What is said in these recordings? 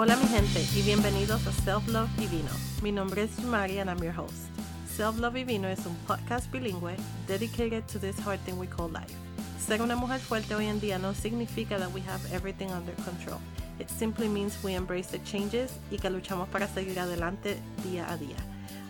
Hola mi gente y bienvenidos a Self Love y Vino. Mi nombre es Jumari and I'm your host. Self Love y Vino es un podcast bilingüe dedicated to this hard thing we call life. Ser una mujer fuerte hoy en día no significa that we have everything under control. It simply means we embrace the changes y que luchamos para seguir adelante día a día.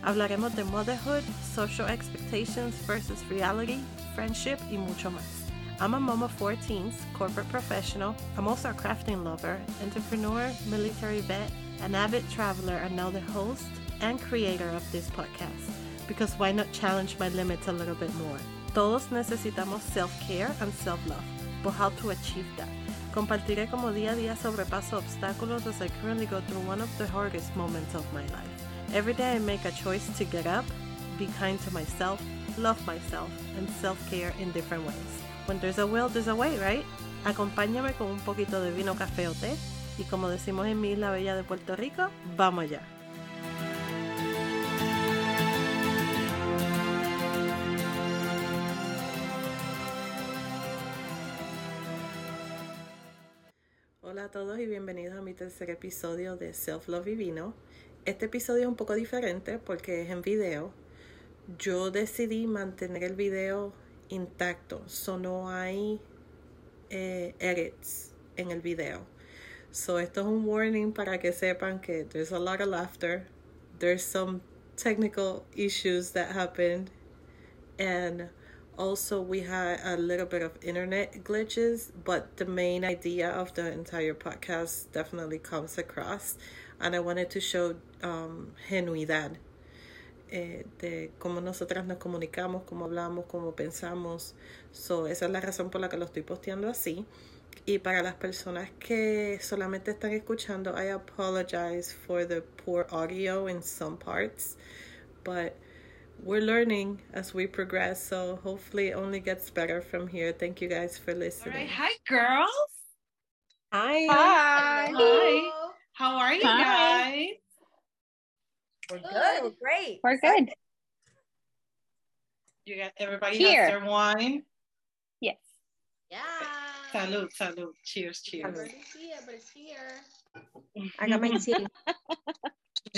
Hablaremos de motherhood, social expectations versus reality, friendship y mucho más. I'm a mom of four teens, corporate professional. I'm also a crafting lover, entrepreneur, military vet, an avid traveler, and now the host and creator of this podcast. Because why not challenge my limits a little bit more? Todos necesitamos self-care and self-love, but how to achieve that? Compartiré como día a día sobrepaso obstáculos as I currently go through one of the hardest moments of my life. Every day I make a choice to get up, be kind to myself, love myself, and self-care in different ways. When there's a will, there's a way, right? Acompáñame con un poquito de vino, café o té. Y como decimos en mi isla bella de Puerto Rico, vamos allá. Hola a todos y bienvenidos a mi tercer episodio de Self Love y Vino. Este episodio es un poco diferente porque es en video. Yo decidí mantener el video intacto, so no hay eh, edits en el video. So esto es un warning para que sepan que there's a lot of laughter, there's some technical issues that happened, and also we had a little bit of internet glitches, but the main idea of the entire podcast definitely comes across, and I wanted to show um, genuidad eh, de cómo nosotras nos comunicamos, cómo hablamos, cómo pensamos. So, esa es la razón por la que lo estoy posteando así. Y para las personas que solamente están escuchando, I apologize for the poor audio in some parts, but we're learning as we progress, so hopefully it only gets better from here. Thank you guys for listening. All right. Hi, girls. Hi. Hi. Hi. How are you Hi. guys? We're good. We're great. We're good. You got everybody Here. has their wine. Yes. Yeah. Salud, salud. Cheers, cheers. But it's here, but it's here. I got my tea.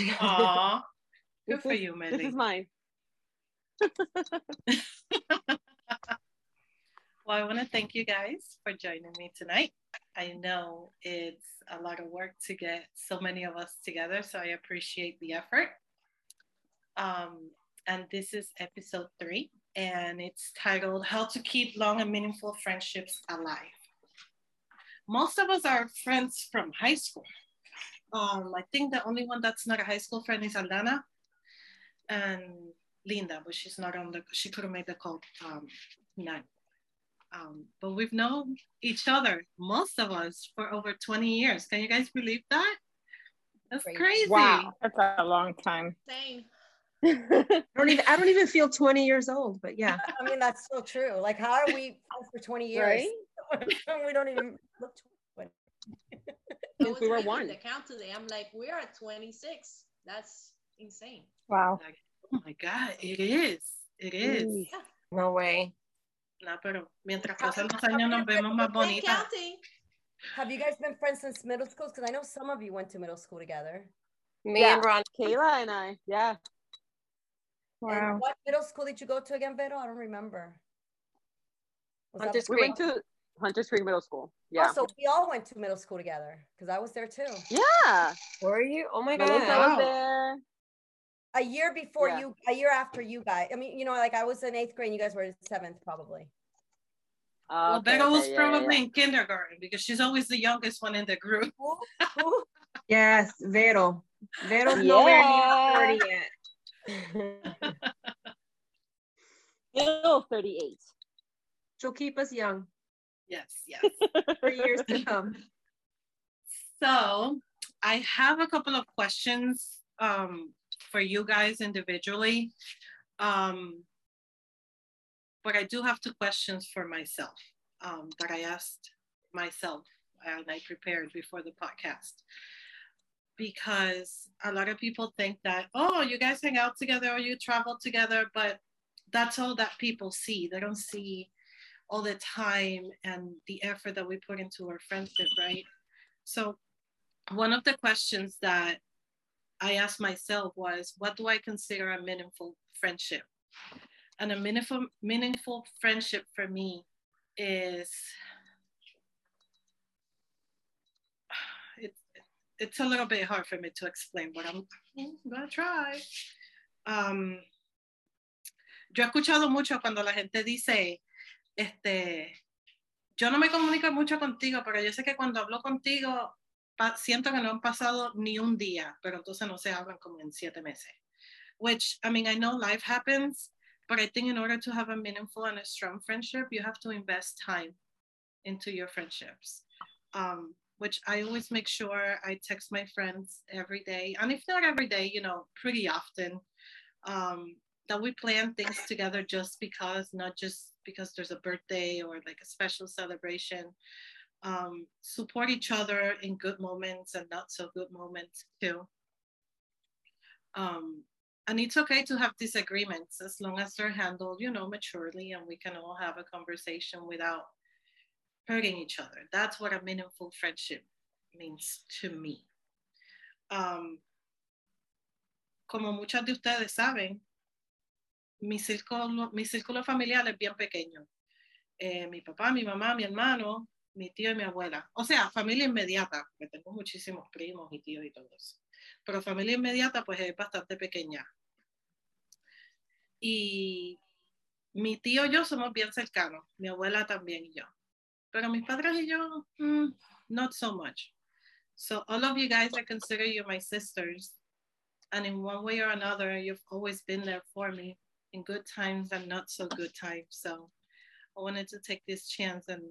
Aw. Good This for is- you, This Melly. is mine. Well, I want to thank you guys for joining me tonight. I know it's a lot of work to get so many of us together, so I appreciate the effort. Um, and this is episode three, and it's titled How to Keep Long and Meaningful Friendships Alive. Most of us are friends from high school. Um, I think the only one that's not a high school friend is Aldana and Linda, but she's not on the, she couldn't make the call um. Um, but we've known each other, most of us, for over 20 years. Can you guys believe that? That's Crazy. crazy. Wow, that's a long time. Same. I don't even I don't even feel 20 years old, but yeah. I mean, that's so true. Like, how are we friends for 20 years? Right? we don't even look 20. Since we were one. The count today, I'm like, we are 26. That's insane. Wow. Like, oh my God, it is. It is. Mm. No way. No, pero mientras pasan los años nos vemos más bonitas. Have you guys been friends since middle school? Because I know some of you went to middle school together. Me Yeah. and Ron. Kayla and I, yeah. And what middle school did you go to again, Vero? I don't remember. Was that- Hunter's We went to Hunter's Creek Middle School. Yeah. Oh, so we all went to middle school together because I was there too. yeah. Were you? Oh my Melissa god. was there. A year before Yeah. you, a year after you guys. I mean, you know, like I was in eighth grade and you guys were in seventh probably. Uh, Well, okay, Becca was yeah, probably yeah, in kindergarten because she's always the youngest one in the group. Who? Who? Yes, Vero. Vero's Yeah. nowhere near 30 yet. yeah. Still 38. She'll keep us young Yes, yes. for years to come. So I have a couple of questions um, for you guys individually. Um, but I do have two questions for myself um, that I asked myself and I prepared before the podcast. Because a lot of people think that, oh, you guys hang out together or you travel together, but that's all that people see. They don't see all the time and the effort that we put into our friendship, right? So one of the questions that I asked myself was, what do I consider a meaningful friendship? And a meaningful, meaningful friendship for me is, it, it's a little bit hard for me to explain, but I'm, I'm gonna try. Um, yo he escuchado mucho cuando la gente dice, este, yo no me comunico mucho contigo, pero yo sé que cuando hablo contigo siento que no han pasado ni un día, pero entonces no se hablan como en siete meses. Which, I mean, I know life happens, but I think in order to have a meaningful and a strong friendship, you have to invest time into your friendships. Um, which I always make sure I text my friends every day. And if not every day, you know, pretty often, um, that we plan things together just because, not just because there's a birthday or like a special celebration um, support each other in good moments and not so good moments too. Um, and it's okay to have disagreements as long as they're handled, you know, maturely and we can all have a conversation without hurting each other. That's what a meaningful friendship means to me. Um, como muchas de ustedes saben, mi círculo, mi círculo familiar es bien pequeño. Eh, mi papá, mi mamá, mi hermano, mi tío y mi abuela. O sea, familia inmediata, porque tengo muchísimos primos y tíos y todo. Pero familia inmediata, pues es bastante pequeña. Y mi tío y yo somos bien cercanos, mi abuela también y yo. Pero mis padres y yo, mm, not so much. So all of you guys, I consider you my sisters. And in one way or another, you've always been there for me in good times and not so good times. So I wanted to take this chance and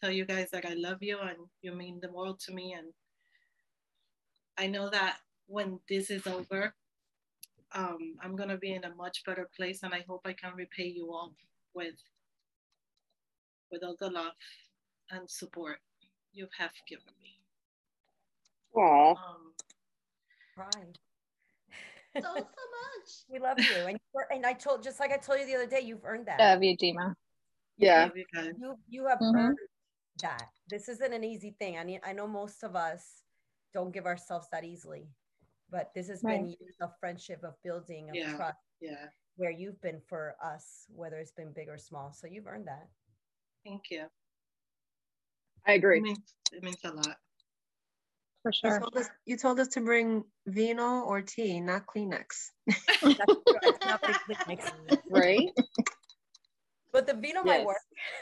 tell you guys that I love you and you mean the world to me. And I know that when this is over, um, I'm gonna be in a much better place, and I hope I can repay you all with with all the love and support you have given me. Aww. Um, Right. So, so much. We love you, and you're- and I told just like I told you the other day, you've earned that. Love you, Dima. Yeah. you. You you have Mhm. earned that. This isn't an easy thing. I mean, I know most of us don't give ourselves that easily, but this has been Right. years of friendship, of building, of Yeah. trust, Yeah, where you've been for us, whether it's been big or small. So you've earned that. thank you. I It agree. means, it means a lot. For You sure. told, us, you told us to bring vino or tea, not Kleenex. That's true. It's not big Kleenex. Right? But the vino might work.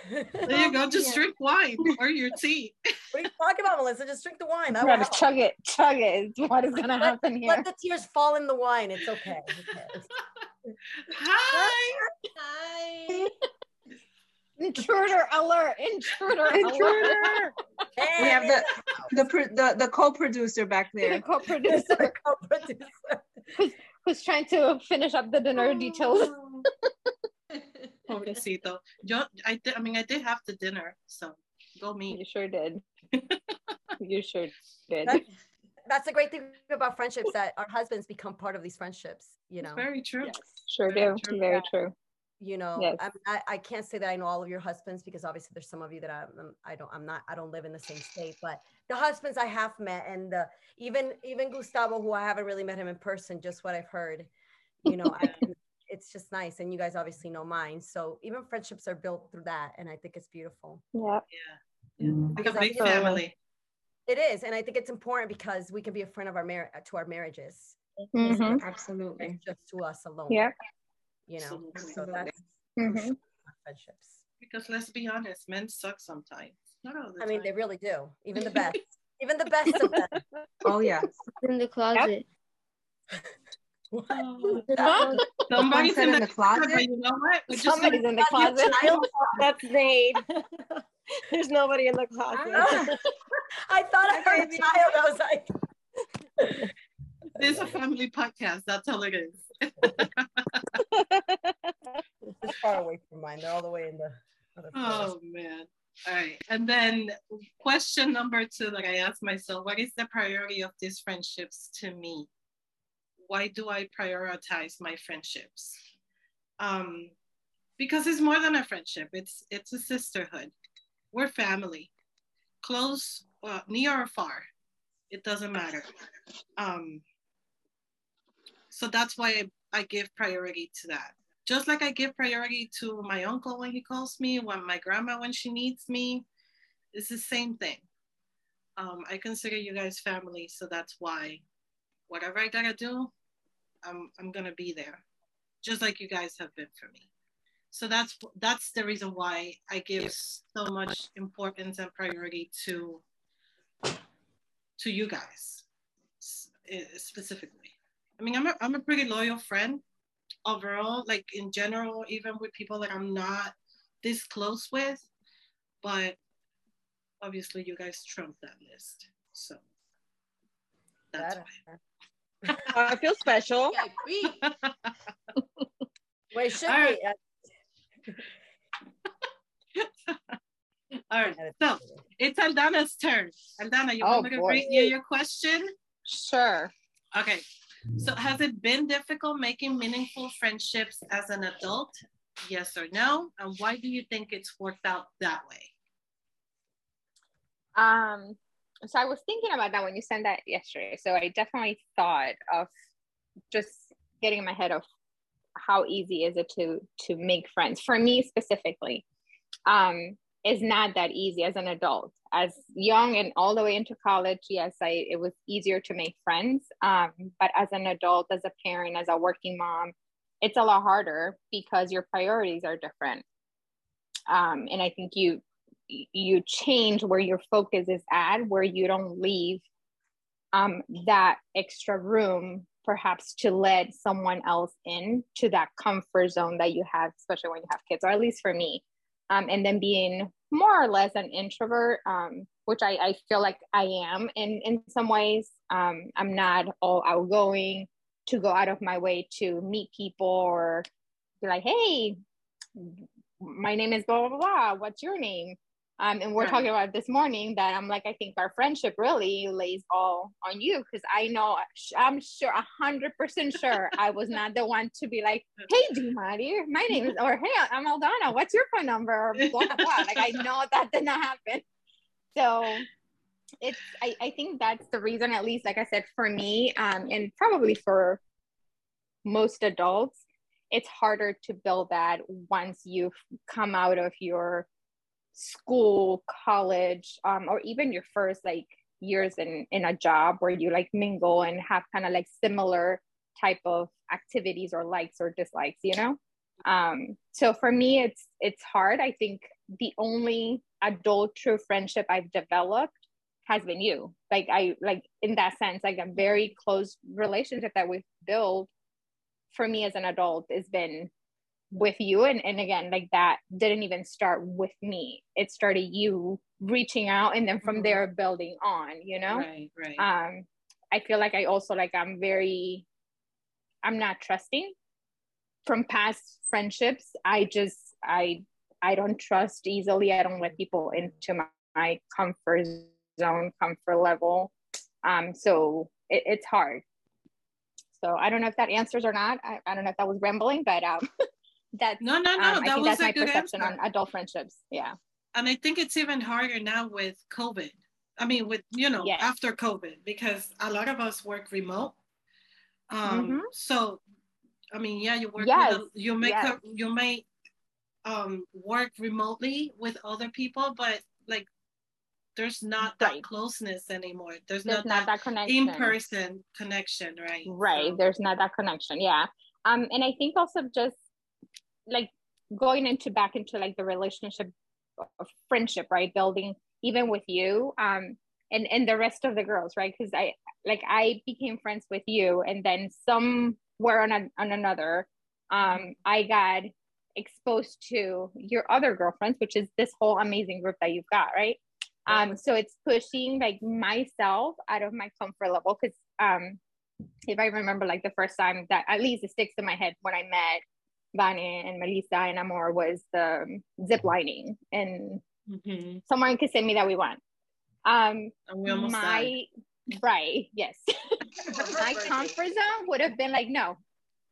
There you go. Just Yeah. drink wine or your tea. What are you talking about, Melissa? Just drink the wine. I want gotta chug it, chug it. is What is gonna happen here? Let the tears fall in the wine. It's okay. Okay. Hi. Hi. Intruder alert! Intruder alert! Intruder. We have the the the, the co-producer back The there. co-producer Co-producer. who's trying to finish up the dinner details. Oh. Pobrecito. Yo, I, did, I mean, I did have the dinner, so go me. You sure did. you sure did. That's, that's the great thing about friendships that our husbands become part of these friendships. You know, It's very true. Yes. Sure Very do. true. Very true. you know. Yes. I'm, I I can't say that I know all of your husbands because obviously there's some of you that I'm I don't I'm not I don't live in the same state, but the husbands I have met and the, even even Gustavo, who I haven't really met him in person, just what I've heard, you know, I can, it's just nice. And you guys obviously know mine, so even friendships are built through that, and I think it's beautiful. Yeah. Yeah. Like a big feel- family. It is, and I think it's important because we can be a friend of our marriage to our marriages. Mhm. Absolutely. It's just to us alone. Yeah. You know, so Absolutely. that's Mhm. friendships. Because let's be honest, men suck sometimes. Not all the I mean, time. they really do. Even the best, even the best of them. Oh yeah. in the closet. Huh? Somebody's said in in the the closet. closet? You know what? We're just Somebody's in the closet. That's Nate. There's nobody in the closet. Ah. I thought I heard a child. I was like, This is a family podcast. That's all it is. it's far away from mine. They're all the way in the other. Oh man. All right. And then question number two that I asked myself, what is the priority of these friendships to me? Why do I prioritize my friendships? Um, because it's more than a friendship. It's it's a sisterhood. We're family. Close, uh, near or far. It doesn't matter. Um, so that's why I, I give priority to that. Just like I give priority to my uncle when he calls me, when my grandma when she needs me, it's the same thing. Um, I consider you guys family, so that's why whatever I gotta do, I'm I'm gonna be there, just like you guys have been for me. So that's that's the reason why I give so much importance and priority to to you guys specifically. I mean, I'm a, I'm a pretty loyal friend overall, like in general, even with people that I'm not this close with, but obviously you guys trump that list. So that's why. I feel special. VIP. Well, should All right. be. uh, All right, so it's Aldana's turn. Aldana, you Oh, want me to boy. read you your question? Sure. Okay. So has it been difficult making meaningful friendships as an adult? Yes or no? And why do you think it's worked out that way? Um, so I was thinking about that when you sent that yesterday. So I definitely thought of just getting in my head of how easy is it to to make friends for me specifically. Um, it's not that easy as an adult. As young and all the way into college, yes, I it was easier to make friends. Um, but as an adult, as a parent, as a working mom, it's a lot harder because your priorities are different. Um, and I think you you change where your focus is at, where you don't leave um, that extra room, perhaps to let someone else in to that comfort zone that you have, especially when you have kids, or at least for me. Um, and then being more or less an introvert, um, which I, I feel like I am in, in some ways. Um, I'm not all outgoing to go out of my way to meet people or be like, hey, my name is blah, blah, blah, blah. What's your name? Um, and we're Right. talking about this morning that I'm like, I think our friendship really lays all on you because I know, I'm sure, a hundred percent sure I was not the one to be like, hey, Dumari, my name is, or hey, I'm Aldana, what's your phone number? Or blah, blah, blah. Like, I know that did not happen. So it's, I, I think that's the reason, at least, like I said, for me, um, and probably for most adults, it's harder to build that once you've come out of your school, college, um, or even your first like years in in a job where you like mingle and have kind of like similar type of activities or likes or dislikes, you know. Um, so for me, it's it's hard. I think the only adult true friendship I've developed has been you. Like I like in that sense, like a very close relationship that we've built for me as an adult has been with you. And, and again like that didn't even start with me. It started you reaching out and then from Mhm. there building on you know? Right, right. um i feel like i also like i'm very i'm not trusting from past friendships. I just i i don't trust easily. I don't let people into my, my comfort zone comfort level. Um so it, it's hard. So i don't know if that answers or not. I, I don't know if that was rambling but um that's no, no, no. um, that was that's a my good perception answer. on adult friendships. Yeah. and I think it's even harder now with COVID. I mean, with you know, Yes. after COVID, because a lot of us work remote. Um, Mhm. so I mean, yeah, you work Yes, with a, you make yes. a, you may um work remotely with other people, but like there's not that Right. closeness anymore. There's, There's not, not that, that connection. in-person connection, right? Right. So- There's not that connection. Yeah. Um, and I think also just like going into back into like the relationship of friendship, right? Building even with you, um, and and the rest of the girls, right? Because I like I became friends with you, and then somewhere on a, on another, um, I got exposed to your other girlfriends, which is this whole amazing group that you've got, right? Um, so it's pushing like myself out of my comfort level because um if I remember like the first time that at least it sticks in my head when I met Vane and Melissa and Amor was the um, zip lining and Mhm. someone could send me that we went. Um And we almost died. my right, yes. my comfort zone would have been like, no,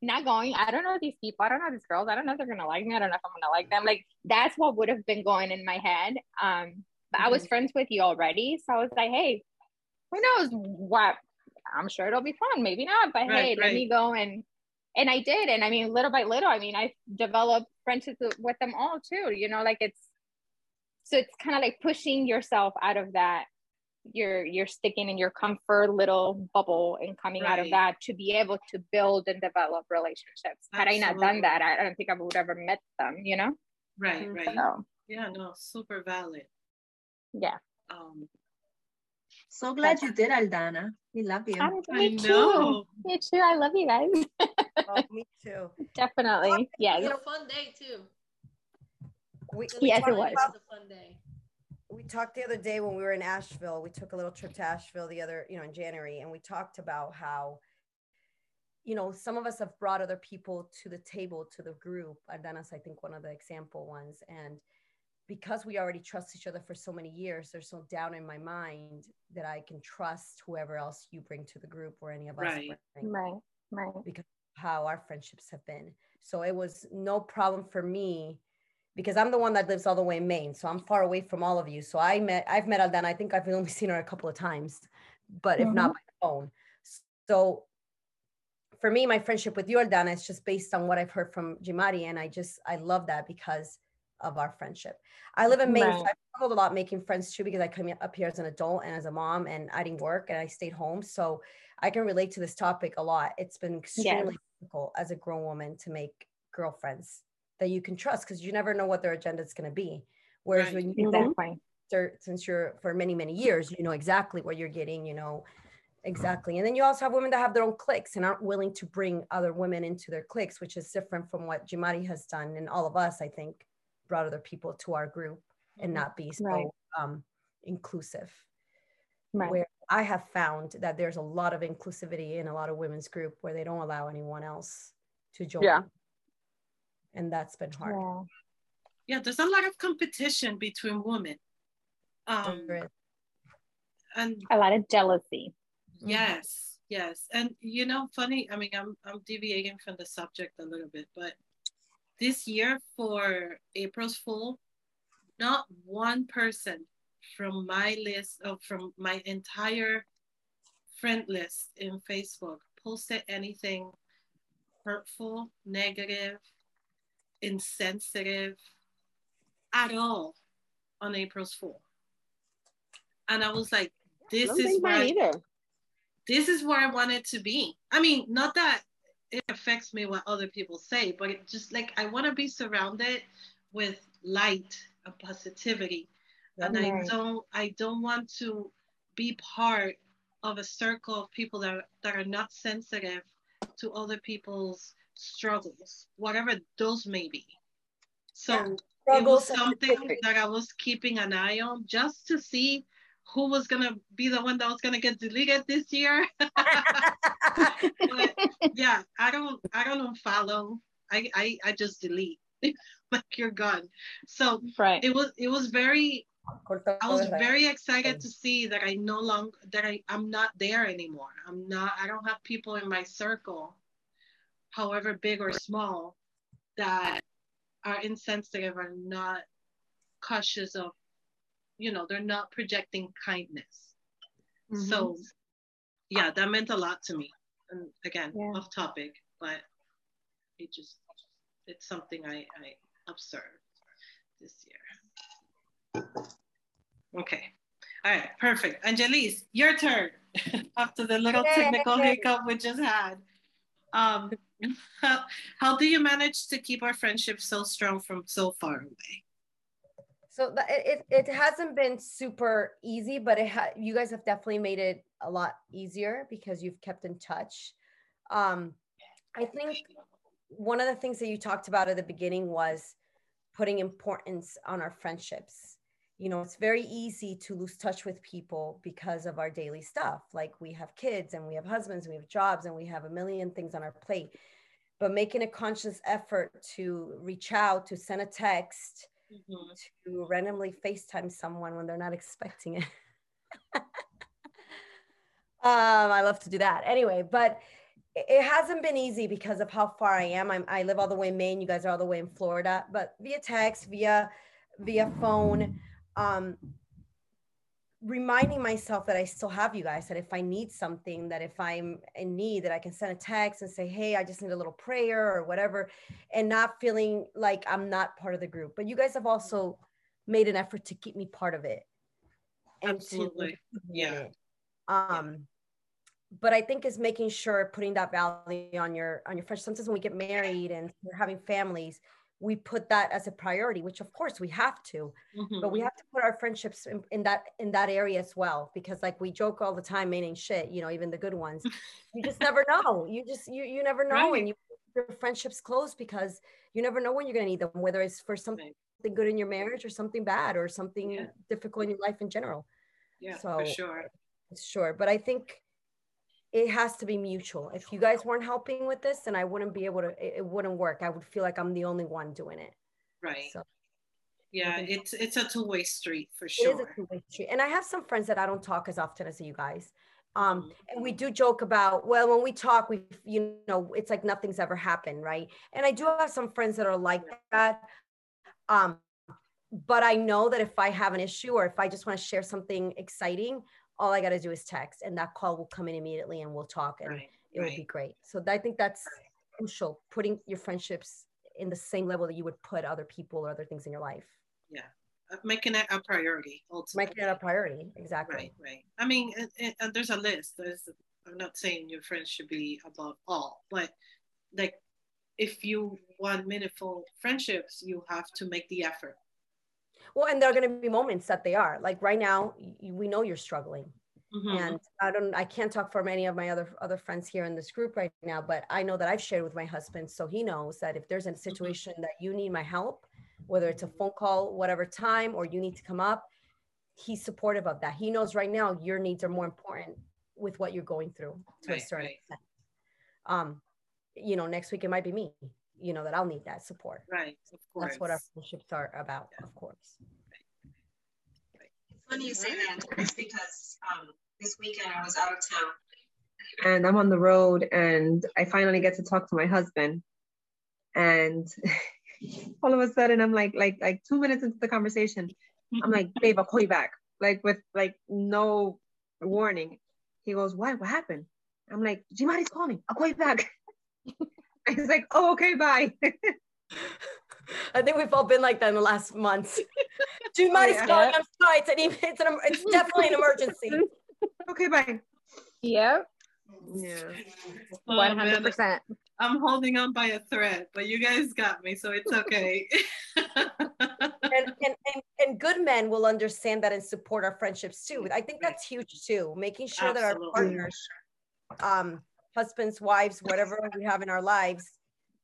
not going. I don't know these people. I don't know these girls. I don't know if they're gonna like me. I don't know if I'm gonna like them. Like that's what would have been going in my head. Um, but I was friends with you already, so I was like, hey, who knows what? I'm sure it'll be fun. Maybe not, but Right, hey, let me go and and I did, and I mean, little by little, I mean, I developed friendships with- with them all too. You know, like it's so it's kind of like pushing yourself out of that. You're you're sticking in your comfort little bubble and coming out of that to be able to build and develop relationships. Had I not done that, I, I don't think I would ever met them. You know, Right, Mhm. right. so Yeah, no, super valid. yeah. Um, So glad you did, Aldana. We love you. I, I me too. know. Me too. I love you guys. Oh, me too. Definitely. Yes. It was a fun day too. We, Yes, it talked was. About- was a fun day. we talked the other day when we were in Asheville. We took a little trip to Asheville the other, you know, in January, and we talked about how, you know, some of us have brought other people to the table, to the group. Aldana's, I think, one of the example ones. And because we already trust each other for so many years, there's no doubt in my mind that I can trust whoever else you bring to the group or any of us Right. bring Right. Right. How our friendships have been. So it was no problem for me because I'm the one that lives all the way in Maine. So I'm far away from all of you. So I met, I've met Aldana. I think I've only seen her a couple of times, but if not mm-hmm. by phone. So for me, my friendship with you, Aldana, is just based on what I've heard from Jimari. And I just, I love that because of our friendship. I live in Maine. So Right. I struggled a lot making friends too because I come up here as an adult and as a mom and I didn't work and I stayed home. So I can relate to this topic a lot. It's been extremely difficult as a grown woman to make girlfriends that you can trust because you never know what their agenda is going to be. Whereas Right. when you been Exactly. there since you're for many many years, you know exactly what you're getting. You know exactly, and then you also have women that have their own cliques and aren't willing to bring other women into their cliques, which is different from what Jimari has done, and all of us, I think, brought other people to our group and not be so Right. um, inclusive Right. where I have found that there's a lot of inclusivity in a lot of women's group where they don't allow anyone else to join. Yeah. And that's been hard. Yeah. yeah, there's a lot of competition between women. Um, and A lot of jealousy. Yes, yes. And you know, funny, I mean, I'm I'm deviating from the subject a little bit, but this year for April's Fool, not one person from my list of from my entire friend list in Facebook posted anything hurtful, negative, insensitive at all on April's Fool. And I was like, this is where I- this is where I wanted to be. I mean, not that it affects me what other people say, but it just like I want to be surrounded with light and positivity. And I don't I don't want to be part of a circle of people that that are not sensitive to other people's struggles, whatever those may be. So Yeah. it was something that I was keeping an eye on just to see who was gonna be the one that was gonna get deleted this year. But yeah, I don't I don't unfollow. I I, I just delete. like you're gone. So Right. it was it was very I was very excited to see that I no longer that I, I'm not there anymore. I'm not I don't have people in my circle, however big or small, that are insensitive or not cautious of, you know, they're not projecting kindness. So yeah, that meant a lot to me. And again, Yeah. off topic, but it just it's something I, I observed this year. Okay. All right, perfect. Angelise, your turn. After the little technical hiccup we just had. Um, how, how do you manage to keep our friendship so strong from so far away? So it, it it hasn't been super easy, but it ha- you guys have definitely made it a lot easier because you've kept in touch. Um, I think one of the things that you talked about at the beginning was putting importance on our friendships. You know, it's very easy to lose touch with people because of our daily stuff. Like we have kids and we have husbands and we have jobs and we have a million things on our plate. But making a conscious effort to reach out, to send a text, to randomly FaceTime someone when they're not expecting it. um, I love to do that. Anyway, but it it hasn't been easy because of how far I am. I'm, I live all the way in Maine. You guys are all the way in Florida, but via text, via via phone. Um, reminding myself that I still have you guys, that if I need something, that if I'm in need, that I can send a text and say, hey, I just need a little prayer or whatever, and not feeling like I'm not part of the group. But you guys have also made an effort to keep me part of it. To Absolutely. Yeah. Um, but I think is making sure putting that value on your on your friends. Sometimes when we get married and we're having families, we put that as a priority, which of course we have to but we Mhm. have to put our friendships in, in that in that area as well because like we joke all the time meaning shit you know even the good ones you just never know you just you you never know Right. and you your friendships close because you never know when you're going to need them whether it's for something Right. good in your marriage or something bad or something Yeah. difficult in your life in general Yeah, so- for sure. sure but i think it has to be mutual if you guys weren't helping with this then i wouldn't be able to it, it wouldn't work i would feel like i'm the only one doing it Right. so Yeah, it's it's a two-way street for sure. It is a two-way street. And I have some friends that I don't talk as often as you guys. Um, Mhm. and we do joke about, well, when we talk, we, you know, it's like nothing's ever happened, right? And I do have some friends that are like that. Um, but I know that if I have an issue or if I just want to share something exciting, all I got to do is text and that call will come in immediately and we'll talk and Right. it will be great. So I think that's crucial, putting your friendships in the same level that you would put other people or other things in your life. Yeah. Making it a priority ultimately. Making it a priority. Exactly. Right, right. I mean, and, and- and there's a list. There's, I'm not saying your friends should be above all, but like, if you want meaningful friendships, you have to make the effort. Well, and there are going to be moments that they are like right now. We know you're struggling, Mhm. and I don't. I can't talk for many of my other other friends here in this group right now, but I know that I've shared with my husband, so he knows that if there's a situation that you need my help, whether it's a phone call, whatever time, or you need to come up, he's supportive of that. He knows right now your needs are more important with what you're going through to a certain right. extent. Um, you know, next week it might be me. You know that I'll need that support. Right, of course. That's what our friendships are about, of course. It's funny you say that, Chris, because um, this weekend I was out of town. And I'm on the road and I finally get to talk to my husband. And all of a sudden I'm like, like, like two minutes into the conversation, I'm like, babe, I'll call you back. Like with like no warning. He goes, why? What happened? I'm like, Jimari's calling. I'll call you back. He's like, oh, okay, bye. I think we've all been like that in the last months. Two months yeah. calling. I'm sorry. It's an, it's an, it's definitely an emergency. okay, bye. Yep, Yeah. Oh, one man, hundred percent. I'm holding on by a thread, but you guys got me, so it's okay. And, and, and, and good men will understand that and support our friendships too. I think that's huge too. Making sure that our partners, um, husbands, wives, whatever we have in our lives,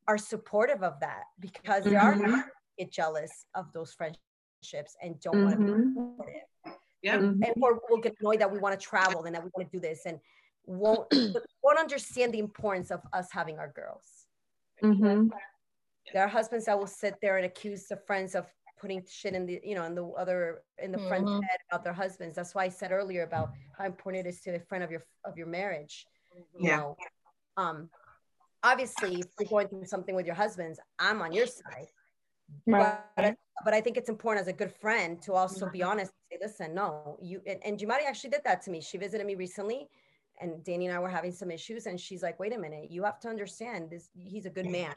are supportive of that because they are Mhm. get jealous of those friendships and don't want to be supportive. yeah, Mhm. and or we'll get annoyed that we want to travel and that we want to do this and won't won't understand the importance of us having our girls. Mhm. There are husbands that will sit there and accuse the friends of putting shit in the you know in the other in the friend's Mhm. head about their husbands. That's why I said earlier about how important it is to the friend of your of your marriage. You Yeah. know, um, obviously if you're going through something with your husbands, I'm on your side. But, I- but I think it's important as a good friend to also be honest and say, listen, no, you and, and Jumari actually did that to me. She visited me recently and Danny and I were having some issues and she's like, wait a minute, you have to understand this he's a good man.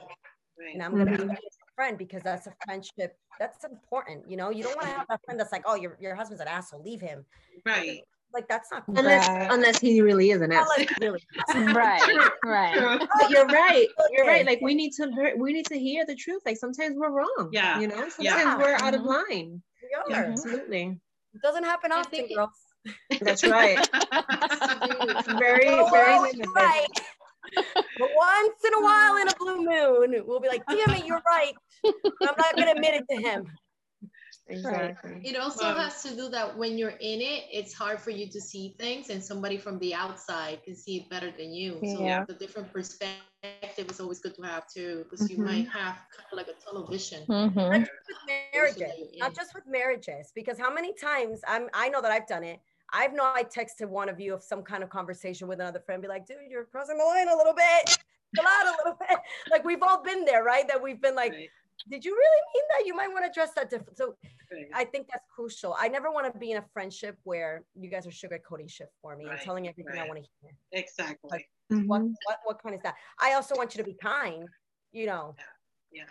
right. And I'm gonna be a friend because that's a friendship that's important. You know, you don't want to have a friend that's like, oh, your, your husband's an asshole, leave him. right. Like that's not cool. Unless Right. unless he really is an ass. Unless really right, right. But you're right. You're right. Like we need to hear we need to hear the truth. Like sometimes we're wrong. Yeah. You know, sometimes Yeah. we're out of Mhm. line. we are. Absolutely. It doesn't happen I often, girls. That's right. It's very, Oh, very well, limited. right. but once in a while in a blue moon, we'll be like, damn it, you're right. I'm not gonna admit it to him. Exactly. It also Wow. has to do that when you're in it, it's hard for you to see things, and somebody from the outside can see it better than you. So Yeah. So the different perspective is always good to have too, because you Mhm. might have kind of like a tunnel vision. Mhm. Not just with marriages, not just with marriages, because how many times I'm I know that I've done it. I've know I texted one of you of some kind of conversation with another friend, be like, dude, you're crossing the line a little bit. Chill out a little bit. Like we've all been there, right? That we've been like, Right. did you really mean that? You might want to address that different. So Right. I think that's crucial. I never want to be in a friendship where you guys are sugarcoating shit for me Right, and telling everything I want to hear. exactly. What, Mhm. what what kind is that? I also want you to be kind. You know. Yeah, yeah.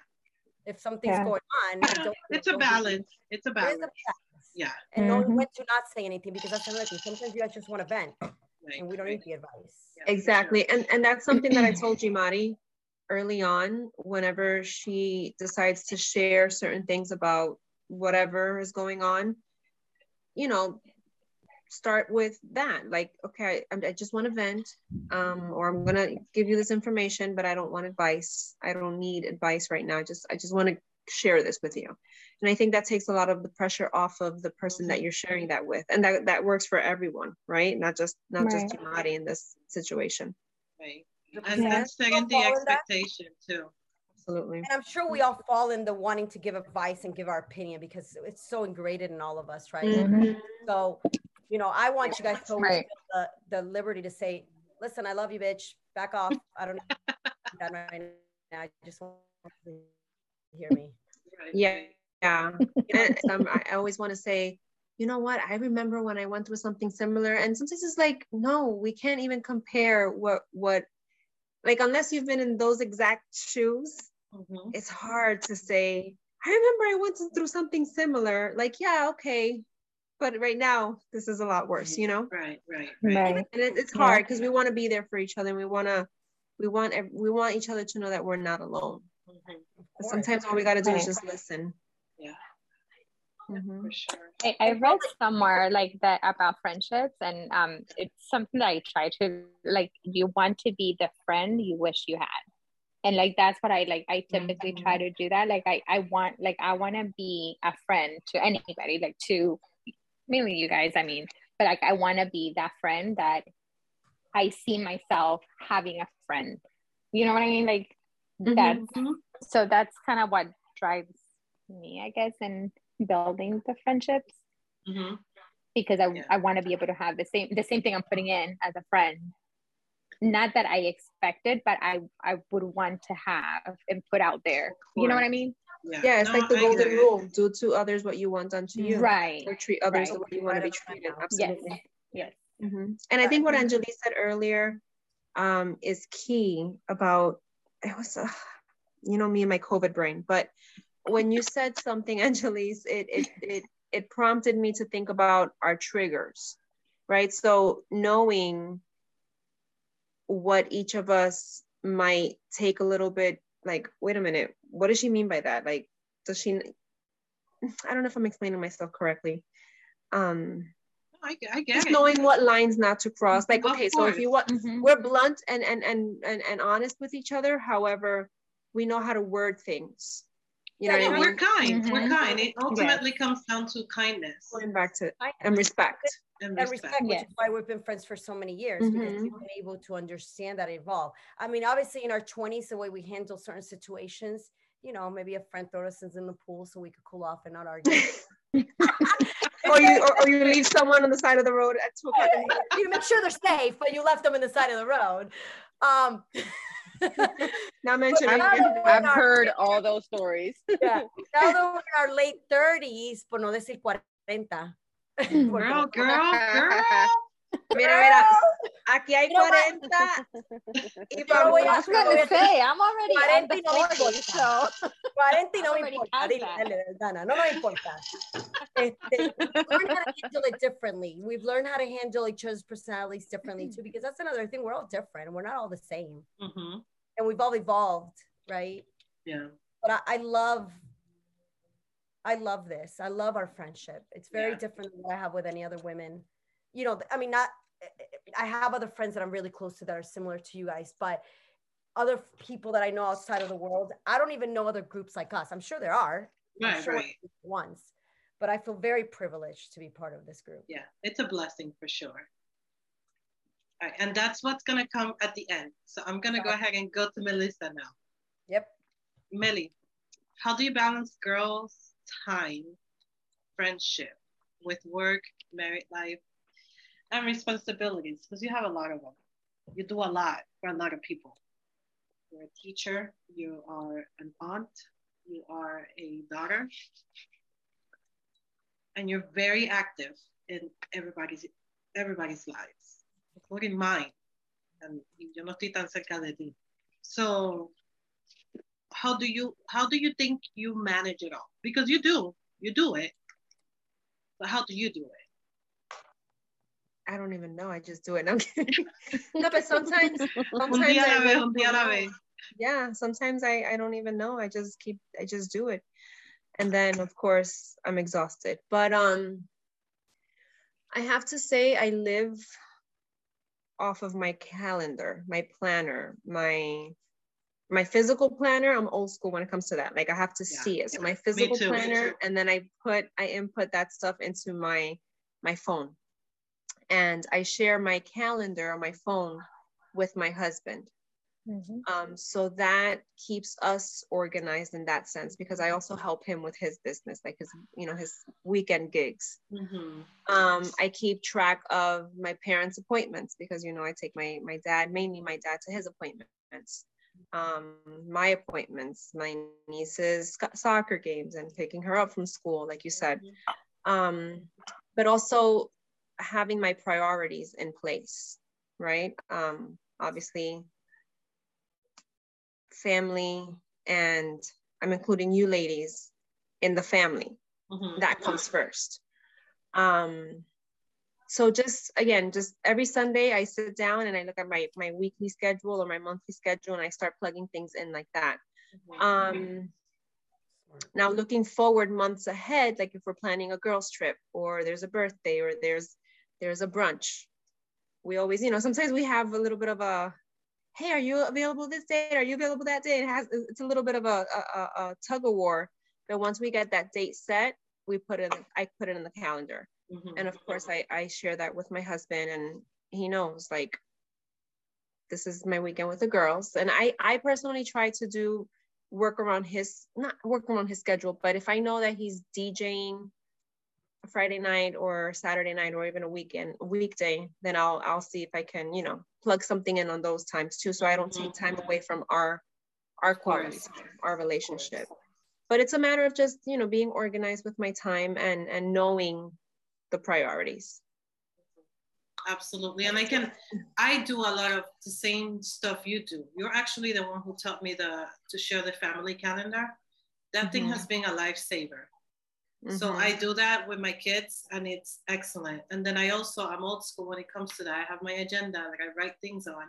If something's Yeah. going on, Yeah, don't, it's a don't be- balance. It's a There is a balance. balance. Yeah. And knowing Mhm. when to not say anything because that's another thing. Sometimes you guys just want to vent Right, and we don't right. need the advice. Yeah, Exactly. sure. And and that's something that I told you, Mari, early on, whenever she decides to share certain things about whatever is going on, you know, start with that. Like, okay, I, I just want to vent, um, or I'm gonna give you this information, but I don't want advice. I don't need advice right now. I just I just want to share this with you. And I think that takes a lot of the pressure off of the person that you're sharing that with. And that that works for everyone, right? Not just not just Right. Mari in this situation. Right. Yeah. And, and setting the Follow that. expectation too. Absolutely. And I'm sure we all fall in the wanting to give advice and give our opinion because it's so ingrained in all of us, right? Mhm. So, you know, I want you guys to Right. the, the liberty to say, listen, I love you, bitch. Back off. I don't need that right now. I just want you to hear me. Yeah. Yeah. and um, I I always want to say, you know what? I remember when I went through something similar. And sometimes it's like, no, we can't even compare what, what, like, unless you've been in those exact shoes, Mhm. it's hard to say, I remember I went through something similar. Like, yeah, okay. But right now, this is a lot worse, you know? Right, right, right. Right. And it, it's hard because we want to be there for each other. And we want to, we want, ev- we want each other to know that we're not alone. Mhm. Of But course. sometimes all we got to do is just listen. Yeah. Mhm. For sure. I, I read somewhere like that about friendships and um it's something that I try to like you want to be the friend you wish you had. And like that's what I like I typically try to do that. Like I, I want like I wanna be a friend to anybody, like to mainly you guys, I mean, but like I wanna be that friend that I see myself having a friend. You know what I mean? Like that's Mhm. so that's kind of what drives me, I guess, in building the friendships Mhm. because I, Yeah. I want to be able to have the same the same thing I'm putting in as a friend. Not that I expected, but I I would want to have and put out there. You know what I mean? Yeah. Yeah, it's No, like the I golden agree. rule: do to others what you want done to you, Right. or treat others Right. the way you want to be treated. now. Yes. Absolutely. Yes. Mhm. And I think what Angelique said earlier um, is key about it was, uh, you know, me and my COVID brain. But when you said something, Angelique, it it it it prompted me to think about our triggers, right? So knowing what each of us might take a little bit like, wait a minute, what does she mean by that? Like, does she? I don't know if I'm explaining myself correctly. Um, I, I get just it. knowing what lines not to cross like okay so if you want Mhm. we're blunt and and, and and and honest with each other however we know how to word things you know Yeah, what i we're mean kind. We're Mhm. kind. It ultimately comes down to kindness going back to and respect and respect. which is why we've been friends for so many years because Mhm. we've been able to understand that evolve. I mean, obviously in our 20s, the way we handle certain situations, you know, maybe a friend throws us in the pool so we could cool off and not argue. or you or, or you leave someone on the side of the road at two o'clock you make sure they're safe, but you left them in the side of the road. Um, mentioning now we're I've our- heard all those stories. yeah, now that we're in our late 30s, por no decir 40. Girl, girl, girl. mira mira aquí hay You 40 y Yo lo voy a- I say I'm already at the 40 no me 40, importa. so 40 no me already importa. past Dile, dale, Dana, no me importa. Este, we've learned how to handle it differently. We've learned how to handle each other's personalities differently too, because that's another thing. We're all different. and We're not all the same, Mhm. and we've all evolved, right? Yeah. But I, I love, I love this. I love our friendship. It's very Yeah. different than what I have with any other women. You know, I mean, not. I have other friends that I'm really close to that are similar to you guys, but other people that I know outside of the world, I don't even know other groups like us. I'm sure there are. Right, sure right. Once, but I feel very privileged to be part of this group. Yeah. It's a blessing for sure. All right, and that's what's gonna come at the end. So I'm gonna go ahead and go to Melissa now. Yep. Millie, how do you balance girls' time, friendship with work, married life, and responsibilities? Because you have a lot of them. You do a lot for a lot of people. You're a teacher, you are an aunt, you are a daughter. and you're very active in everybody's everybody's lives, including mine. And yo no estoy tan cerca de ti. So how do you how do you think you manage it all? Because you do, you do it. But how do you do it? I don't even know. I just do it. No, I'm kidding. no, but sometimes, sometimes Un día a I la vez, really un día a la don't vez. know. yeah, sometimes I, I don't even know. I just keep, I just do it. And then of course I'm exhausted. But um, I have to say I live off of my calendar, my planner, my my physical planner. I'm old school when it comes to that. Like I have to Yeah. see it. So my physical too, planner, and then I put I input that stuff into my my phone, and I share my calendar on my phone with my husband. Um, so that keeps us organized in that sense because I also help him with his business, like his, you know, his weekend gigs. Mhm. Um, I keep track of my parents' appointments because you know I take my my dad, mainly my dad, to his appointments. Um, my appointments, my niece's soccer games, and picking her up from school, like you said. Um, but also having my priorities in place, right? Um, obviously, family, and I'm including you ladies in the family Mhm. that comes first. Um, so just again, just every Sunday I sit down and I look at my my weekly schedule or my monthly schedule and I start plugging things in like that. Mhm. Um, now looking forward months ahead, like if we're planning a girls trip or there's a birthday or there's there's a brunch, we always, you know, sometimes we have a little bit of a hey, are you available this day? Are you available that day? It has it's a little bit of a, a, a, a tug of war. But once we get that date set, we put it I put it in the calendar. Mhm. And of course I, I share that with my husband and he knows like this is my weekend with the girls. And I I personally try to do work around his not work around his schedule, but if I know that he's DJing a Friday night or Saturday night or even a weekend weekday, then I'll I'll see if I can, you know, plug something in on those times too. So I don't take time away from our our quality, our relationship. But it's a matter of just, you know, being organized with my time and and knowing the priorities. Absolutely. And I can I do a lot of the same stuff you do. You're actually the one who taught me the to share the family calendar. That thing Mhm. has been a lifesaver. So Mhm. I do that with my kids and it's excellent. And then I also I'm old school when it comes to that. I have my agenda, like I write things on.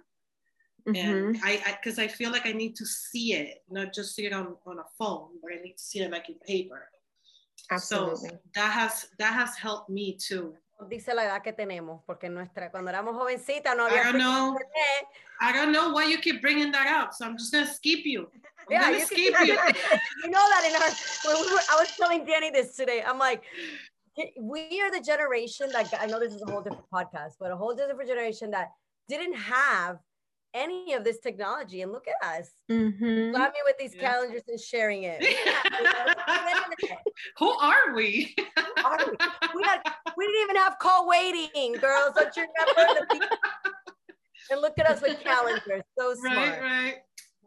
Mhm. And I because I, feel like I need to see it, not just see it on, on a phone, but I need to see it like in paper. Absolutely. So that has that has helped me too. Dice la edad que tenemos, porque nuestra, cuando éramos jovencitas no I había don't know. I don't know why you keep bringing that up. So I'm just gonna skip you. I'm Yeah, gonna you skip can, you. you know that in our, when we were, I was telling Danny this today. I'm like, we are the generation that I know this is a whole different podcast, but a whole different generation that didn't have any of this technology. And look at us, Mhm. got me with these Yeah. calendars and sharing it. We didn't we. Who are we? We? We had, we didn't even have call waiting, girls. Don't you remember? The people- and look at us with calendars. So smart. right, right.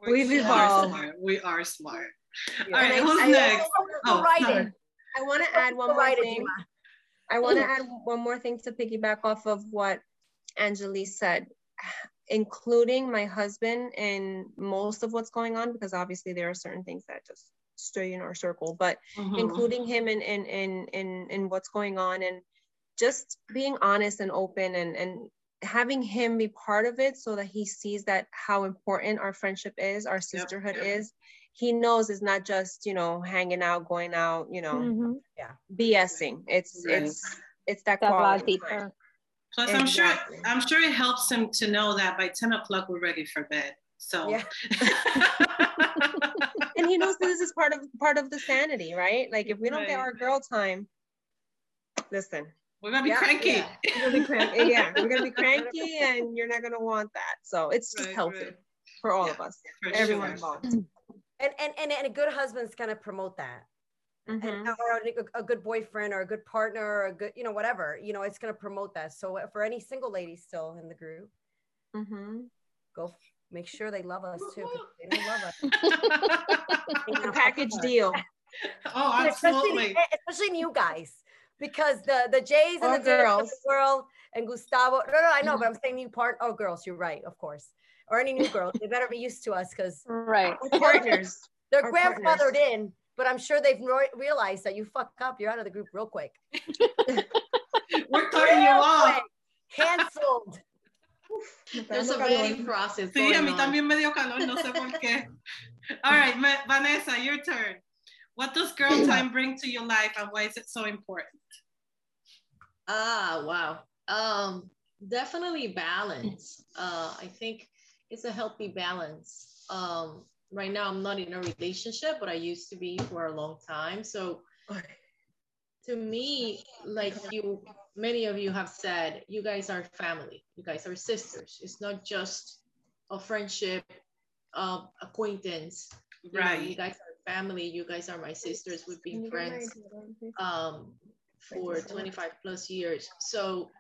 We've we are evolved. smart. We are smart. Yeah. All right, I- who's I next? Also, Oh, write no. it. I want to add one Go more thing. I want to add one more thing to piggyback off of what Angelique said, including my husband in most of what's going on, because obviously there are certain things that just stay in our circle, but Mhm. including him in, in, in, in, in what's going on and just being honest and open and, and having him be part of it so that he sees that how important our friendship is, our sisterhood yep. is. He knows it's not just, you know, hanging out, going out, you know, Mhm. BSing. It's Right. it's it's that lot quality time. Deeper. Plus, I'm sure I'm sure it helps him to know that by 10 o'clock we're ready for bed. So Yeah. And he knows this is part of part of the sanity, right? Like if we don't get our girl time, listen, we're gonna be Yeah, cranky. yeah. we're gonna be cranky. Eh, yeah, we're gonna be cranky, and you're not gonna want that. So it's just Right, healthy right. for all Yeah, of us, everyone sure. involved. And, and, and, and a good husband's gonna promote that. Mhm. and or a, a good boyfriend or a good partner or a good you know whatever you know it's going to promote that so for any single ladies still in the group Mhm. go f- make sure they love us too if they don't love us The package deal. oh, And especially, absolutely. especially new guys because the the Jays and Or the Days of girls. the world and Gustavo. No, no, I know, but I'm saying new part. Oh, girls, you're right, of course. Or any new girls, they better be used to us because Right. Partners. they're Or grandfathered partners. in. But I'm sure they've ro- realized that you fuck up, you're out of the group real quick. We're cutting you off. Canceled. There's a Dando vetting calor. process Sí, a going mí on. también me dio calor, no sé por qué. All right, Ma- Vanessa, your turn. What does girl time bring to your life and why is it so important? Ah, wow. Um, definitely balance. Uh, I think it's a healthy balance. Um, right now I'm not in a relationship, but I used to be for a long time. So to me, like you, many of you have said, you guys are family. You guys are sisters. It's not just a friendship, uh, acquaintance. You know, you guys are family. You guys are my sisters. We've been friends um, for 25 plus years. So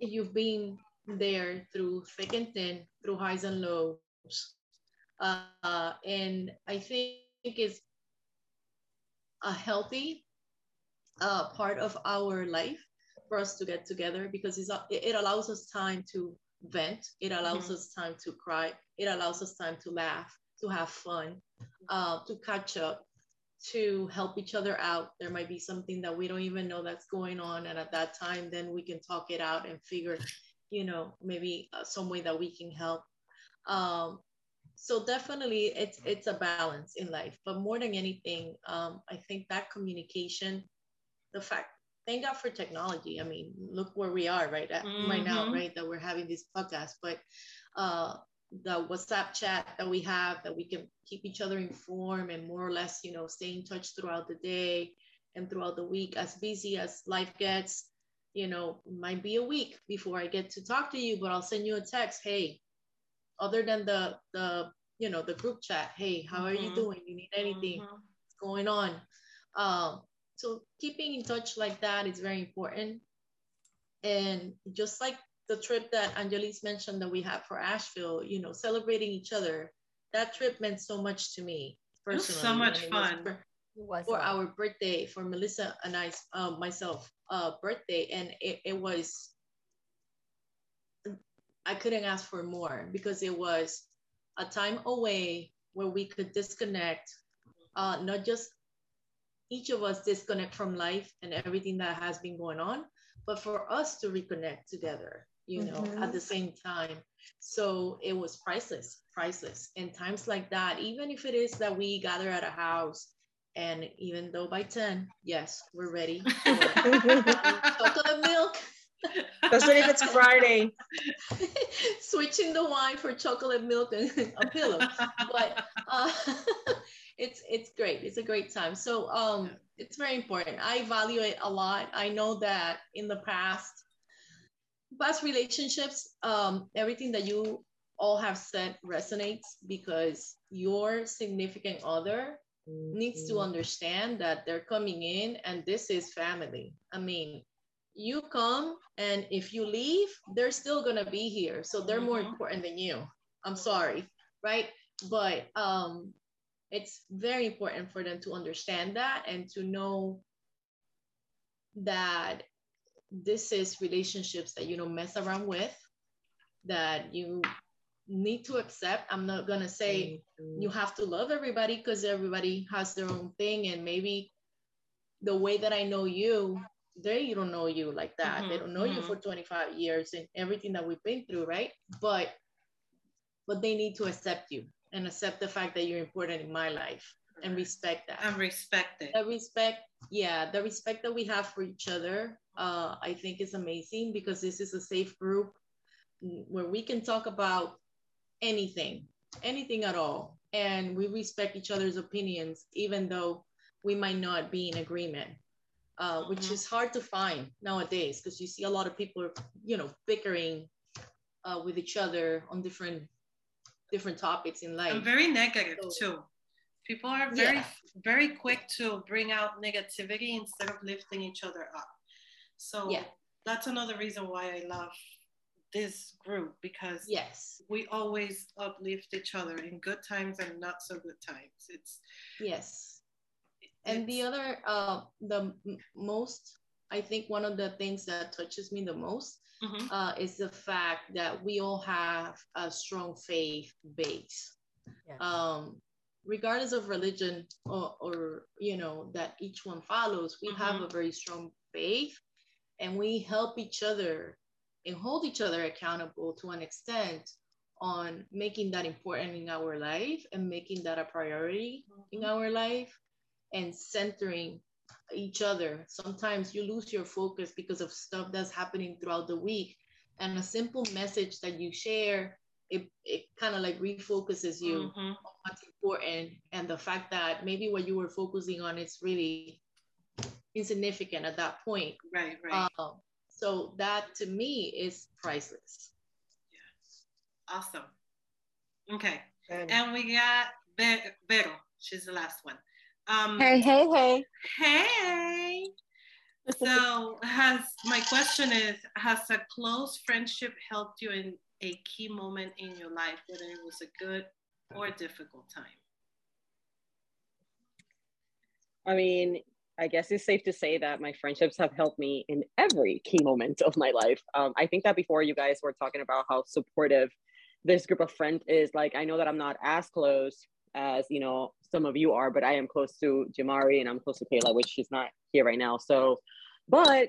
you've been there through thick and thin, through highs and lows. Uh, and I think it's a healthy uh, part of our life for us to get together because it's it allows us time to vent. It allows Mhm. us time to cry. It allows us time to laugh, to have fun, uh, to catch up, to help each other out. There might be something that we don't even know that's going on, and at that time, then we can talk it out and figure, you know, maybe uh, some way that we can help. Um, so definitely, it's it's a balance in life. But more than anything, um, I think that communication, the fact. Thank God for technology. I mean, look where we are right at, right now, Mhm. right? That we're having this podcast, but uh, the WhatsApp chat that we have that we can keep each other informed and more or less, you know, stay in touch throughout the day and throughout the week. As busy as life gets, you know, might be a week before I get to talk to you, but I'll send you a text. Hey, other than the the you know the group chat, hey, how are you Mhm. doing? You need anything? Mhm. What's going on? Um, so keeping in touch like that is very important. And just like the trip that Angelis mentioned that we had for Asheville, you know, celebrating each other, that trip meant so much to me It was personally. so much it fun. for- was for our birthday, for Melissa and I, uh, myself, uh, birthday, and it, it was, I couldn't ask for more because it was a time away where we could disconnect, uh, not just each of us disconnect from life and everything that has been going on, but for us to reconnect together, you know, at the same time. So it was priceless, priceless. And times like that, even if it is that we gather at a house, and even though by 10, yes, we're ready. chocolate milk, Especially if it's Friday. switching the wine for chocolate milk and a pillow. But uh, it's it's great. It's a great time. So um, it's very important. I value it a lot. I know that in the past, past relationships, um, everything that you all have said resonates because your significant other needs to understand that they're coming in and this is family. I mean, you come and if you leave, they're still gonna be here. So they're more Mhm. important than you. I'm sorry, right? But um, it's very important for them to understand that and to know that this is relationships that you don't mess around with, that you need to accept. I'm not gonna say you have to love everybody because everybody has their own thing and maybe the way that i know you they don't know you like that. They Mhm, don't know you mhm. for 25 years and everything that we've been through right? But but they need to accept you and accept the fact that you're important in my life and respect that. And respect it. the respect yeah the respect that we have for each other uh, i think is amazing because this is a safe group where we can talk about anything anything at all. And we respect each other's opinions even though we might not be in agreement uh, which Mhm. is hard to find nowadays because you see a lot of people you know bickering uh, with each other on different different topics in life And very negative So- too. People are very, Yeah. very quick to bring out negativity instead of lifting each other up. So Yeah. that's another reason why I love this group because yes we always uplift each other in good times and not so good times. It's yes And the other, uh, the most, I think one of the things that touches me the most Mhm. uh, is the fact that we all have a strong faith base. Yes. Um, regardless of religion or, or you know that each one follows, we have a very strong faith, and we help each other and hold each other accountable to an extent on making that important in our life and making that a priority in our life and centering each other. Sometimes you lose your focus because of stuff that's happening throughout the week. And a simple message that you share, it, it kind of like refocuses you Mhm. on what's important and the fact that maybe what you were focusing on is really insignificant at that point. Right, right. Um, so that to me is priceless. Yeah. Awesome. Okay. Good. And we got Ve- Vero. She's the last one. Um, Hey, hey, hey. Hey. So has my question is has a close friendship helped you in a key moment in your life, whether it was a good or difficult time? I mean, I guess it's safe to say that my friendships have helped me in every key moment of my life. Um, I think that before you guys were talking about how supportive this group of friends is, like I know that I'm not as close as you know some of you are, but I am close to Jamari and I'm close to Kayla, which she's not here right now. So, but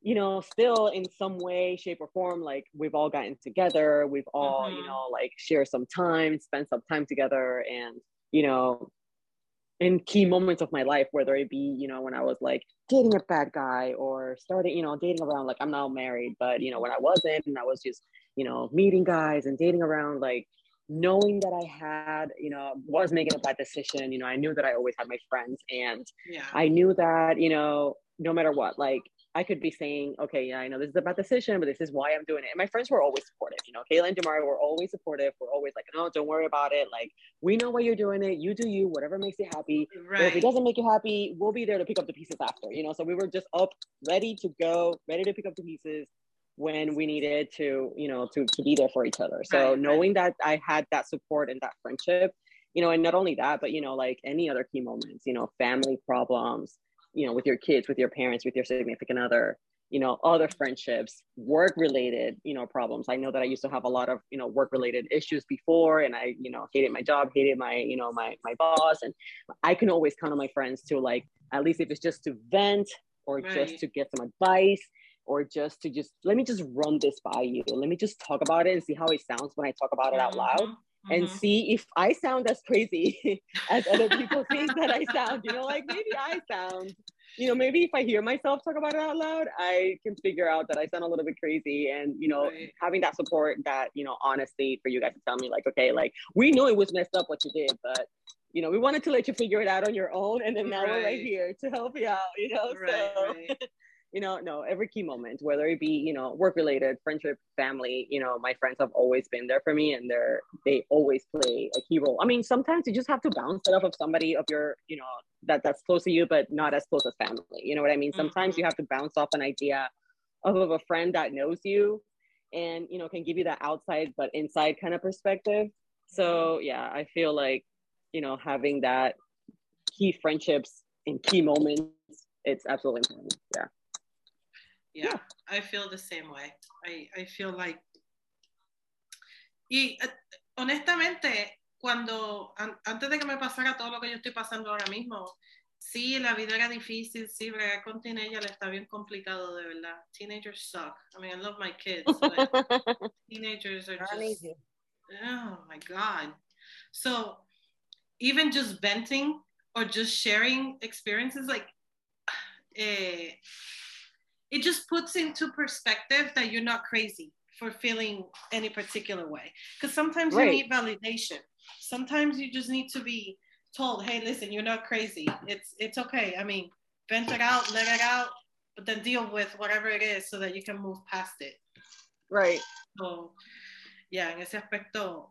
you know, still in some way, shape, or form, like we've all gotten together, we've all, you Mhm. know, like share some time, spend some time together, and you know, in key moments of my life, whether it be, you know, when I was like dating a bad guy or starting, you know, dating around, like I'm now married, but you know, when I wasn't and I was just, you know, meeting guys and dating around, like knowing that I had, you know, was making a bad decision, you know, I knew that I always had my friends and Yeah. I knew that, you know, no matter what, like I could be saying, okay, yeah, I know this is a bad decision, but this is why I'm doing it. And my friends were always supportive, you know, Kayla and Jamari were always supportive. We're always like, no, don't worry about it. Like, we know why you're doing it. You do you, whatever makes you happy. Or if it doesn't make you happy, we'll be there to pick up the pieces after, you know? So we were just up, ready to go, ready to pick up the pieces when we needed to, you know, to, to be there for each other. So Right, right. knowing that I had that support and that friendship, you know, and not only that, but, you know, like any other key moments, you know, family problems, you know, with your kids, with your parents, with your significant other, you know, other friendships, work related, you know, problems. I know that I used to have a lot of, you know, work related issues before and I, you know, hated my job, hated my, you know, my my boss and I can always count on my friends to like at least if it's just to vent or Right. just to get some advice or just to just let me just run this by you. Let me just talk about it and see how it sounds when I talk about it out loud Mhm, and see if I sound as crazy as other people think that I sound. You know, like maybe I sound, you know, maybe if I hear myself talk about it out loud, I can figure out that I sound a little bit crazy. And, you know, Right. having that support, that, you know, honesty for you guys to tell me, like, okay, like we know it was messed up what you did, but, you know, we wanted to let you figure it out on your own. And then now we're right Right. here to help you out, you know? Right, so, right. you know, no, every key moment, whether it be, you know, work related, friendship, family, you know, my friends have always been there for me and they're, they always play a key role. I mean, sometimes you just have to bounce it off of somebody of your, you know, that that's close to you, but not as close as family. You know what I mean? Mm-hmm. Sometimes you have to bounce off an idea of, of a friend that knows you and, you know, can give you that outside but inside kind of perspective. So mm-hmm. yeah, I feel like, you know, having that key friendships in key moments, it's absolutely important. Yeah. Yeah, I feel the same way. I, I feel like. Y eh, honestamente, cuando an- antes de que me pasara todo lo que yo estoy pasando ahora mismo, sí, la vida era difícil, sí, bregar con teenagers está bien complicado, de verdad. Teenagers suck. I mean, I love my kids, but teenagers are just. Oh my God. So even just venting or just sharing experiences, like eh, it just puts into perspective that you're not crazy for feeling any particular way. Because sometimes Right. you need validation. Sometimes you just need to be told, hey, listen, you're not crazy. It's it's okay. I mean, vent it out, let it out, but then deal with whatever it is so that you can move past it. right. So, yeah, en ese aspecto,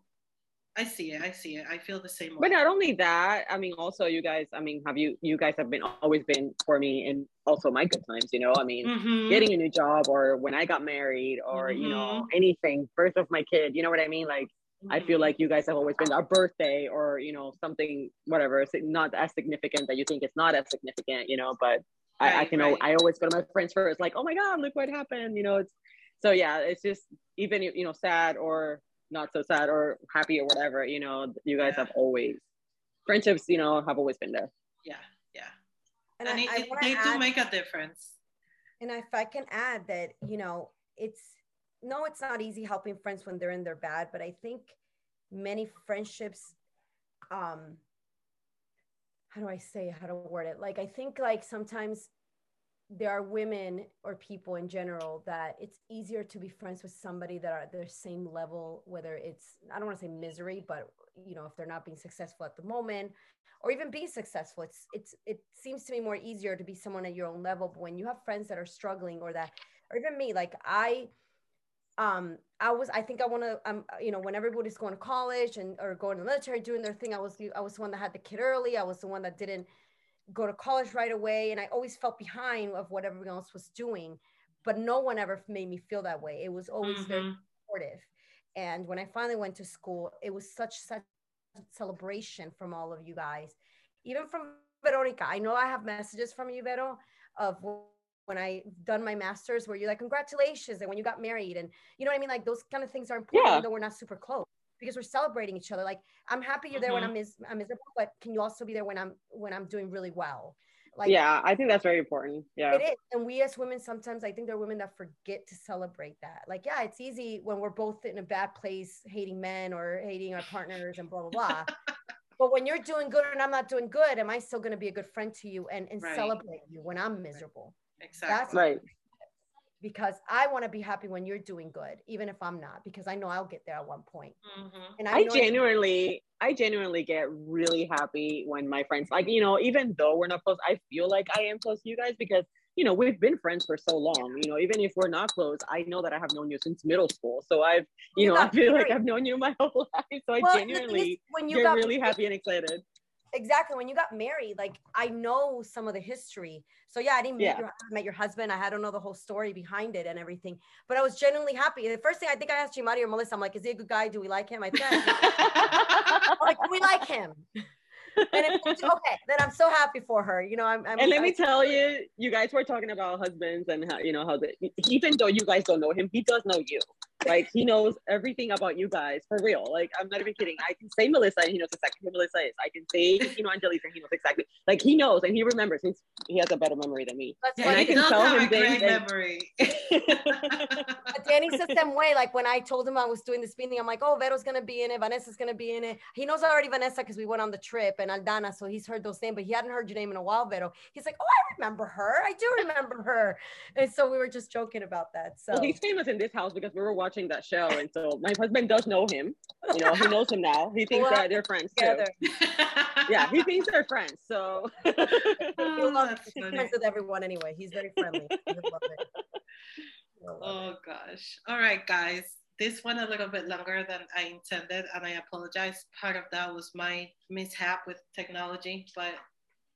I see it. I see it. I feel the same way. But not only that, I mean, also you guys, I mean, have you, you guys have been always been for me and also my good times, you know, I mean, Mhm. getting a new job or when I got married or, you know, anything, birth of my kid, you know what I mean? Like I feel like you guys have always been a birthday or you know something whatever. It's not as significant that you think it's not as significant, you know. But I, I can right. I always go to my friends first, like, oh my god, look what happened, you know. It's so yeah, it's just even you know sad or not so sad or happy or whatever, you know. You guys Yeah. have always friendships, you know, have always been there. Yeah, yeah. And, And, I, it, I it- wanna do make a difference. And if I can add that, you know, it's no, it's not easy helping friends when they're in their bad, but I think many friendships, um, how do I say how to word it? Like I think like sometimes there are women or people in general that it's easier to be friends with somebody that are at their same level, whether it's I don't want to say misery, but you know, if they're not being successful at the moment or even being successful it's it's it seems to me more easier to be someone at your own level. But when you have friends that are struggling or that or even me like i um i was i think i want to um you know when everybody's going to college and or going to the military doing their thing i was the- i was the one that had the kid early. I was the one that didn't go to college right away and i always felt behind of what everyone else was doing but no one ever made me feel that way it was always very Mhm. supportive. And when I finally went to school, it was such such celebration from all of you guys, even from Veronica. I know I have messages from you, Vero, of when I done my masters, where you're like, congratulations, and when you got married, and you know what I mean. Like those kind of things are important, Yeah. even though we're not super close, because we're celebrating each other. Like I'm happy you're there when mm-hmm. I'm, mis- I'm miserable, but can you also be there when I'm when I'm doing really well? Like yeah, I think that's very important. Yeah. it is. And we as women, sometimes I think there are women that forget to celebrate that. Like, yeah, it's easy when we're both in a bad place, hating men or hating our partners and blah, blah, blah. but when you're doing good and I'm not doing good, am I still going to be a good friend to you and, and Right. celebrate you when I'm miserable? Exactly. Right. Because I want to be happy when you're doing good, even if I'm not, because I know I'll get there at one point. Mhm. And I know genuinely, I genuinely get really happy when my friends, like, you know, even though we're not close, I feel like I am close to you guys because, you know, we've been friends for so long. You know, even if we're not close, I know that I have known you since middle school. So I've, you You know, I got feel like. I've known you my whole life. So I Well, the thing is, genuinely when you get got really married- happy and excited. Exactly when you got married like i know some of the history. So yeah i didn't meet Yeah. your I met your husband. I had to know the whole story behind it and everything but i was genuinely happy. The first thing i think i asked you Mari or melissa i'm like is he a good guy? Do we like him? I think like we like him. And if it's okay then i'm so happy for her you know i'm, I'm and let me tell you, you guys were talking about husbands and how, you know, how the, even though you guys don't know him, he does know you. Like he knows everything about you guys for real. Like I'm not even kidding. I can say Melissa and he knows exactly who Melissa is. I can say, you know, Angelica and he knows exactly. Like he knows and he remembers. He's, he has a better memory than me. that's And I can tell him things memory. But Danny's the same way. Like when I told him I was doing the speaking, I'm like, oh, Vero's gonna be in it, Vanessa's gonna be in it. He knows already Vanessa because we went on the trip and Aldana, so he's heard those names, but he hadn't heard your name in a while, Vero. He's like, oh, I remember her. I do remember her. And so we were just joking about that. So Well, he's famous in this house because we were watching that show, and so my husband does know him. You know, he knows him now. He thinks Well, that they're friends too. Yeah, he thinks they're friends. So He Oh, loves that's friends with everyone anyway. He's very friendly. I love it. I love it. Oh gosh. All right, guys. This went a little bit longer than I intended, and I apologize. Part of that was my mishap with technology, but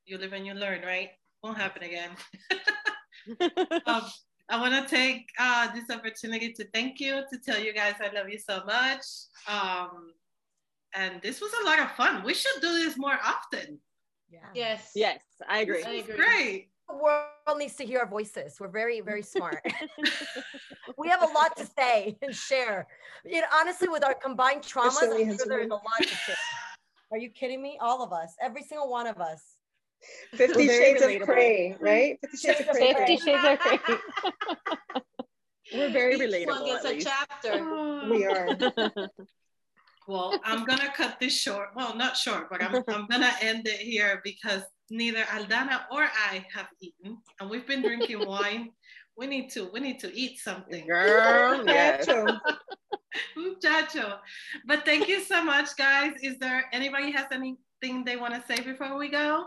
you live and you learn, right? Won't happen again. um, I want to take uh, this opportunity to thank you, to tell you guys I love you so much. Um, and this was a lot of fun. We should do this more often. Yeah. Yes. yes, I agree. I agree. great. The world needs to hear our voices. We're very, very smart. we have a lot to say and share. You know, honestly, with our combined traumas, Especially I'm sure there's a lot to share. Are you kidding me? All of us, every single one of us. Fifty Very Shades of relatable. Grey, right? Mm-hmm. Fifty Shades of Grey. Fifty Shades of Grey. We're very Each one relatable. gets a least. chapter. We are. Well, I'm gonna cut this short. Well, not short, but I'm, I'm gonna end it here because neither Aldana or I have eaten, and we've been drinking wine. We need to we need to eat something. Girl, yes. Muchacho. But thank you so much, guys. Is there anybody has anything they want to say before we go?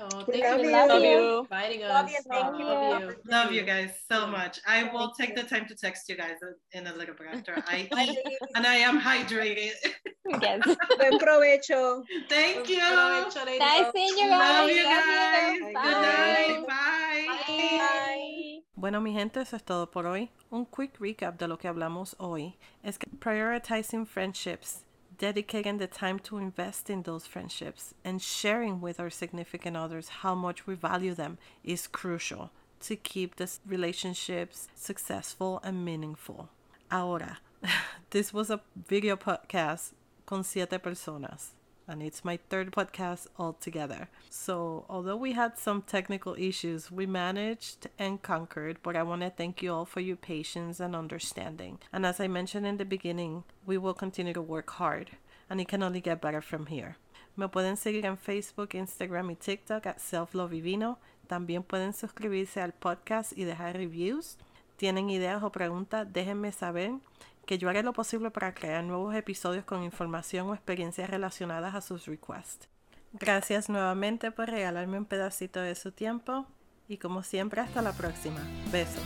Oh, thank love you you. for Love you. inviting us. Love you. Thank you. Love you. Love you guys so much. I will Thank take you. the time to text you guys in a little bit after I Bye, eat ladies. and I am hydrated. Yes. Buen provecho. Thank you. Provecho, ladies. Nice seeing you Love guys. you Love guys. you. Good Bye. night. Bye. Bye. Bye. Bueno, mi gente, eso es todo por hoy. Un quick recap de lo que hablamos hoy es que prioritizing friendships, dedicating the time to invest in those friendships, and sharing with our significant others how much we value them is crucial to keep the relationships successful and meaningful. Ahora, this was a video podcast con siete personas and it's my third podcast altogether. So, although we had some technical issues, we managed and conquered, but I want to thank you all for your patience and understanding. And as I mentioned in the beginning, we will continue to work hard, and it can only get better from here. Me pueden seguir en Facebook, Instagram y TikTok at Self. También pueden suscribirse al podcast y dejar reviews. ¿Tienen ideas o preguntas? Déjenme saber que yo haré lo posible para crear nuevos episodios con información o experiencias relacionadas a sus requests. Gracias nuevamente por regalarme un pedacito de su tiempo y como siempre hasta la próxima. Besos.